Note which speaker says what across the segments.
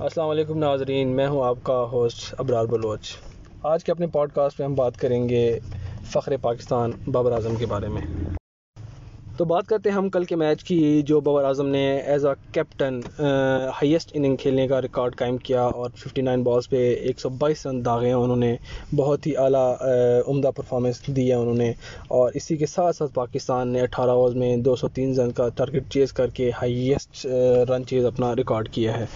Speaker 1: السلام علیکم ناظرین، میں ہوں آپ کا ہوسٹ ابرار بلوچ۔ آج کے اپنے پوڈ کاسٹ میں ہم بات کریں گے فخر پاکستان بابر اعظم کے بارے میں۔ تو بات کرتے ہیں ہم کل کے میچ کی، جو بابر اعظم نے as a captain highest inning کھیلنے کا ریکارڈ قائم کیا اور ففٹی نائن بالز پہ ایک سو بائیس رن داغے ہیں۔ انہوں نے بہت ہی اعلیٰ عمدہ پرفارمنس دی ہے انہوں نے۔ اور اسی کے ساتھ ساتھ پاکستان نے اٹھارہ اوورز میں دو سو تین رن کا ٹارگیٹ چیز کر کے ہائیسٹ رن چیز اپنا ریکارڈ کیا ہے۔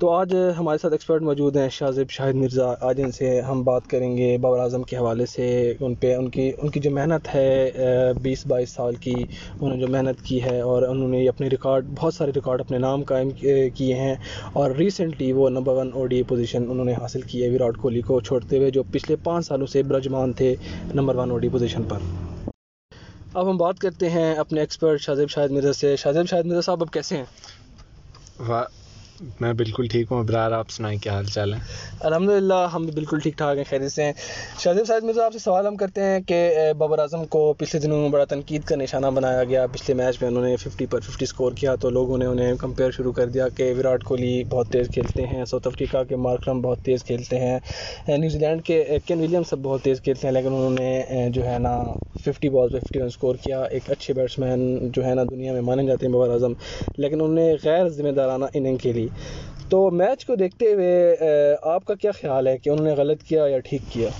Speaker 1: تو آج ہمارے ساتھ ایکسپرٹ موجود ہیں شاہ زیب شاہد مرزا۔ آج ان سے ہم بات کریں گے بابر اعظم کے حوالے سے۔ ان پہ ان کی ان کی جو محنت ہے بیس بائیس سال کی، انہوں نے جو محنت کی ہے اور انہوں نے اپنے ریکارڈ، بہت سارے ریکارڈ اپنے نام قائم کیے ہیں اور ریسنٹلی وہ number one O D I position انہوں نے حاصل کی ہے وراٹ کوہلی کو چھوڑتے ہوئے جو پچھلے پانچ سالوں سے برجمان تھے number one O D position پر۔ اب ہم بات کرتے ہیں اپنے ایکسپرٹ شاہ زیب شاہد مرزا سے۔ شاہ زیب شاہد مرزا صاحب اب کیسے ہیں؟
Speaker 2: میں بالکل ٹھیک ہوں، ابرار، آپ سنائیں کیا حال چال ہے
Speaker 1: الحمد للہ ہم بھی بالکل ٹھیک ٹھاک ہیں، خیریت سے ہیں۔ شاہد صاحب مرزا آپ سے سوال ہم کرتے ہیں کہ بابر اعظم کو پچھلے دنوں میں بڑا تنقید کا نشانہ بنایا گیا۔ پچھلے میچ میں انہوں نے ففٹی پر ففٹی اسکور کیا تو لوگوں نے انہیں کمپیئر شروع کر دیا کہ وراٹ کوہلی بہت تیز کھیلتے ہیں، ساؤتھ افریقہ کے مارکرم بہت تیز کھیلتے ہیں نیوزی لینڈ کے کین ولیم سب بہت تیز کھیلتے ہیں، لیکن انہوں نے جو ہے نا ففٹی بال پہ ففٹی رن اسکور کیا۔ ایک اچھے بیٹس مین جو ہے نا دنیا میں مانے جاتے ہیں بابر اعظم، لیکن انہوں نے غیر ذمہ دارانہ اننگ کھیلی۔ تو میچ کو دیکھتے ہوئے آپ کا کیا خیال ہے کہ انہوں نے غلط کیا یا ٹھیک کیا؟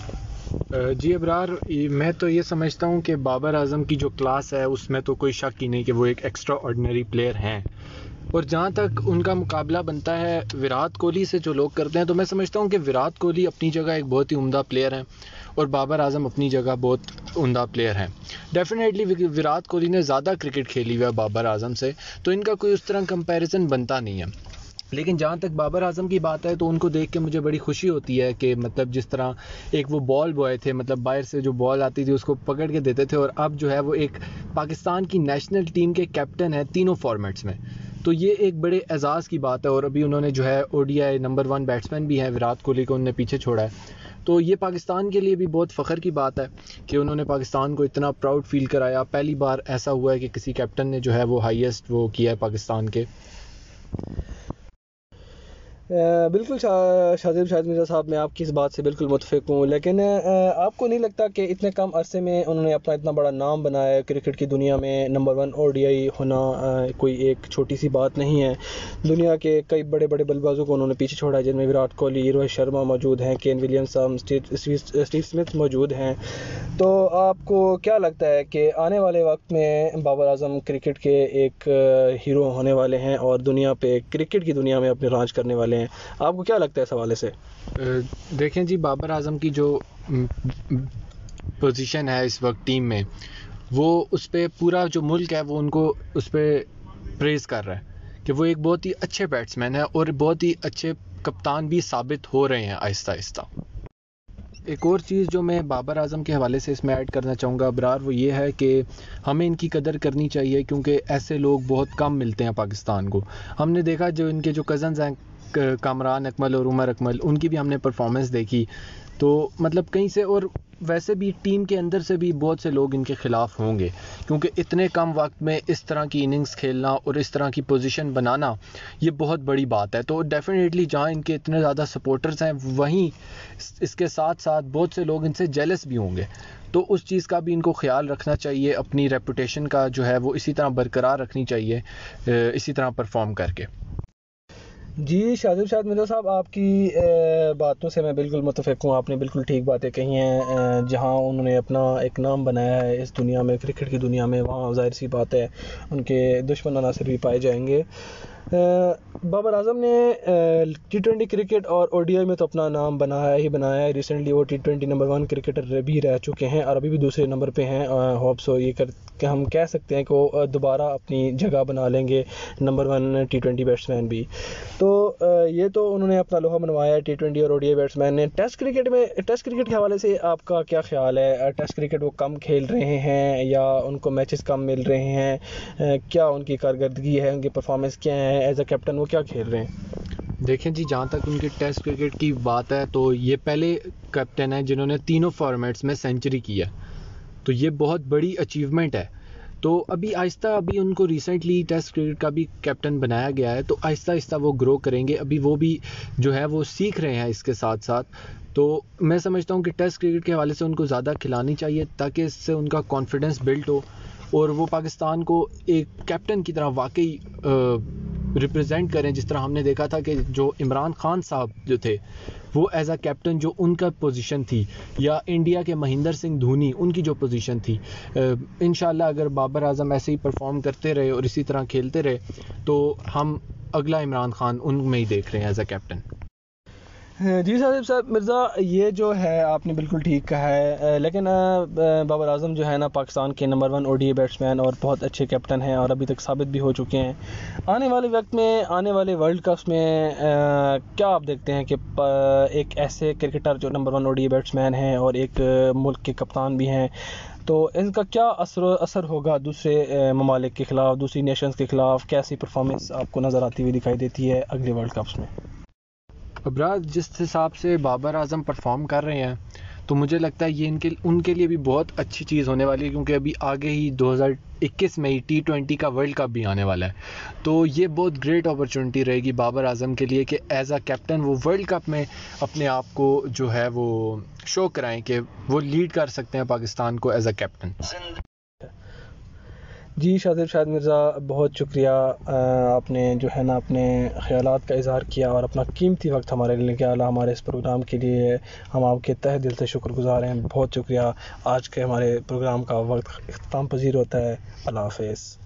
Speaker 2: جی ابرار میں تو یہ سمجھتا ہوں کہ بابر اعظم کی جو کلاس ہے، اس میں تو کوئی شک ہی نہیں کہ وہ ایک ایکسٹرا آرڈنری پلیئر ہیں۔ اور جہاں تک ان کا مقابلہ بنتا ہے وراٹ کوہلی سے جو لوگ کرتے ہیں، تو میں سمجھتا ہوں کہ وراٹ کوہلی اپنی جگہ ایک بہت ہی عمدہ پلیئر ہیں اور بابر اعظم اپنی جگہ بہت عمدہ پلیئر ہیں۔ ڈیفینیٹلی وراٹ کوہلی نے زیادہ کرکٹ کھیلی ہوا ہے بابر اعظم سے، تو ان کا کوئی اس طرح کمپیریزن بنتا نہیں ہے۔ لیکن جہاں تک بابر اعظم کی بات ہے تو ان کو دیکھ کے مجھے بڑی خوشی ہوتی ہے کہ مطلب جس طرح ایک وہ بال بوائے تھے مطلب باہر سے جو بال آتی تھی، اس کو پکڑ کے دیتے تھے اور اب جو ہے وہ ایک پاکستان کی نیشنل ٹیم کے کیپٹن ہیں تینوں فارمیٹس میں۔ تو یہ ایک بڑے اعزاز کی بات ہے اور ابھی انہوں نے جو ہے O D I number one batsman بھی ہیں، وراٹ کوہلی کو انہوں نے پیچھے چھوڑا ہے۔ تو یہ پاکستان کے لیے بھی بہت فخر کی بات ہے کہ انہوں نے پاکستان کو اتنا پراؤڈ فیل کرایا۔ پہلی بار ایسا ہوا ہے کہ کسی کیپٹن نے جو ہے وہ ہائیسٹ وہ کیا ہے پاکستان کے۔
Speaker 1: بالکل شاہد شاہد مرزا صاحب، میں آپ کی اس بات سے بالکل متفق ہوں، لیکن آپ کو نہیں لگتا کہ اتنے کم عرصے میں انہوں نے اپنا اتنا بڑا نام بنایا ہے؟ کرکٹ کی دنیا میں number one O D I ہونا کوئی ایک چھوٹی سی بات نہیں ہے۔ دنیا کے کئی بڑے بڑے بلے بازوں کو انہوں نے پیچھے چھوڑا ہے، جن میں وراٹ کوہلی، روہت شرما موجود ہیں، کین ولیمسم اسٹیو اسمتھ موجود ہیں۔ تو آپ کو کیا لگتا ہے کہ آنے والے وقت میں بابر اعظم کرکٹ کے ایک ہیرو ہونے والے ہیں اور دنیا پہ، کرکٹ کی دنیا میں اپنے رانچ کرنے والے ہیں ہیں۔ آپ کو کیا لگتا ہے اس حوالے سے؟
Speaker 2: دیکھیں جی بابر اعظم کی جو پوزیشن ہے اس وقت ٹیم میں، وہ اس پہ پورا جو ملک ہے، وہ ان کو اس پہ پریز کر رہا ہے کہ وہ ایک بہت ہی اچھے بیٹس مین ہے اور بہت ہی اچھے کپتان بھی ثابت ہو رہے ہیں آہستہ آہستہ۔ ایک اور چیز جو میں بابر اعظم کے حوالے سے اس میں ایڈ کرنا چاہوں گا ابرار، وہ یہ ہے کہ ہمیں ان کی قدر کرنی چاہیے کیونکہ ایسے لوگ بہت کم ملتے ہیں پاکستان کو۔ ہم نے دیکھا جو ان کے جو کزنز ہیں کامران اکمل اور عمر اکمل، ان کی بھی ہم نے پرفارمنس دیکھی۔ تو مطلب کہیں سے، اور ویسے بھی ٹیم کے اندر سے بھی بہت سے لوگ ان کے خلاف ہوں گے۔ کیونکہ اتنے کم وقت میں اس طرح کی اننگز کھیلنا اور اس طرح کی پوزیشن بنانا، یہ بہت بڑی بات ہے۔ تو ڈیفینیٹلی جہاں ان کے اتنے زیادہ سپورٹرز ہیں، وہیں اس کے ساتھ ساتھ بہت سے لوگ ان سے جیلس بھی ہوں گے۔ تو اس چیز کا بھی ان کو خیال رکھنا چاہیے، اپنی ریپوٹیشن کا جو ہے وہ اسی طرح برقرار رکھنی چاہیے اسی طرح پرفارم کر کے۔
Speaker 1: جی شاہد شاہد مرزا صاحب، آپ کی باتوں سے میں بالکل متفق ہوں۔ آپ نے بالکل ٹھیک باتیں کہی ہیں جہاں انہوں نے اپنا ایک نام بنایا ہے اس دنیا میں، کرکٹ کی دنیا میں، وہاں ظاہر سی بات ہے، ان کے دشمن عناصر بھی پائے جائیں گے۔ بابر اعظم نے ٹی ٹوینٹی کرکٹ اور او ڈی آئی میں تو اپنا نام بنایا ہی بنایا ہے۔ ریسنٹلی وہ T twenty number one cricketer بھی رہ چکے ہیں اور ابھی بھی دوسرے نمبر پہ ہیں۔ ہوپ سو یہ کر کہ ہم کہہ سکتے ہیں کہ وہ دوبارہ اپنی جگہ بنا لیں گے number one T twenty batsman بھی۔ تو یہ تو انہوں نے اپنا لوہا بنوایا ہے ٹی ٹوینٹی اور او ڈی آئی بیٹس مین نے۔ ٹیسٹ کرکٹ میں ٹیسٹ کرکٹ کے حوالے سے آپ کا کیا خیال ہے؟ ٹیسٹ کرکٹ وہ کم کھیل رہے ہیں یا ان کو میچز کم مل رہے ہیں؟ کیا ان کی کارکردگی ہے؟ ان کی پرفارمنس کیا ہے؟ ایز اے کیپٹن وہ کیا کھیل رہے ہیں؟
Speaker 2: دیکھیں جی جہاں تک ان کی ٹیسٹ کرکٹ کی بات ہے تو یہ پہلے کیپٹن ہیں جنہوں نے تینوں فارمیٹس میں سینچری کی ہے۔ تو یہ بہت بڑی اچیومنٹ ہے۔ تو ابھی آہستہ ابھی ان کو ریسنٹلی ٹیسٹ کرکٹ کا بھی کیپٹن بنایا گیا ہے۔ تو آہستہ آہستہ وہ گرو کریں گے۔ ابھی وہ بھی جو ہے وہ سیکھ رہے ہیں اس کے ساتھ ساتھ۔ تو میں سمجھتا ہوں کہ ٹیسٹ کرکٹ کے حوالے سے ان کو زیادہ کھلانی چاہیے تاکہ اس سے ان کا کانفیڈنس بلڈ ہو اور وہ پاکستان کو ایک کیپٹن کی طرح واقعی ریپرزینٹ کریں۔ جس طرح ہم نے دیکھا تھا کہ جو عمران خان صاحب جو تھے وہ ایز اے کیپٹن جو ان کا پوزیشن تھی، یا انڈیا کے مہندر سنگھ دھونی، ان کی جو پوزیشن تھی۔ انشاءاللہ اگر بابر اعظم ایسے ہی پرفارم کرتے رہے اور اسی طرح کھیلتے رہے، تو ہم اگلا عمران خان ان میں ہی دیکھ رہے ہیں ایز اے کیپٹن
Speaker 1: جی صاحب صاحب مرزا، یہ جو ہے، آپ نے بالکل ٹھیک کہا ہے۔ لیکن بابر اعظم جو ہے نا، پاکستان کے number one O D I batsman اور بہت اچھے کیپٹن ہیں اور ابھی تک ثابت بھی ہو چکے ہیں۔ آنے والے وقت میں، آنے والے ورلڈ کپس میں کیا آپ دیکھتے ہیں کہ ایک ایسے کرکٹر جو number one O D batsman ہیں اور ایک ملک کے کپتان بھی ہیں، تو ان کا کیا اثر اثر ہوگا دوسرے ممالک کے خلاف، دوسری نیشنز کے خلاف؟ کیسی پرفارمنس آپ کو نظر آتی ہوئی دکھائی دیتی ہے اگلے ورلڈ کپس میں؟
Speaker 2: ابراج جس حساب سے بابر اعظم پرفارم کر رہے ہیں تو مجھے لگتا ہے یہ ان کے ان کے لیے بھی بہت اچھی چیز ہونے والی ہے، کیونکہ ابھی آگے ہی دو ہزار اکیس میں ہی ٹی ٹوینٹی کا ورلڈ کپ بھی آنے والا ہے۔ تو یہ بہت گریٹ اپرچونٹی رہے گی بابر اعظم کے لیے کہ ایز اے کیپٹن وہ ورلڈ کپ میں اپنے آپ کو جو ہے وہ شو کرائیں کہ وہ لیڈ کر سکتے ہیں پاکستان کو ایز اے کیپٹن
Speaker 1: جی شادر شاہد مرزا، بہت شکریہ آپ نے جو ہے نا اپنے خیالات کا اظہار کیا اور اپنا قیمتی وقت ہمارے لیے نکالا ہمارے اس پروگرام کے لیے۔ ہم آپ کے تہ دل سے شکر گزار ہیں، بہت شکریہ۔ آج کے ہمارے پروگرام کا وقت اختتام پذیر ہوتا ہے۔ اللہ حافظ۔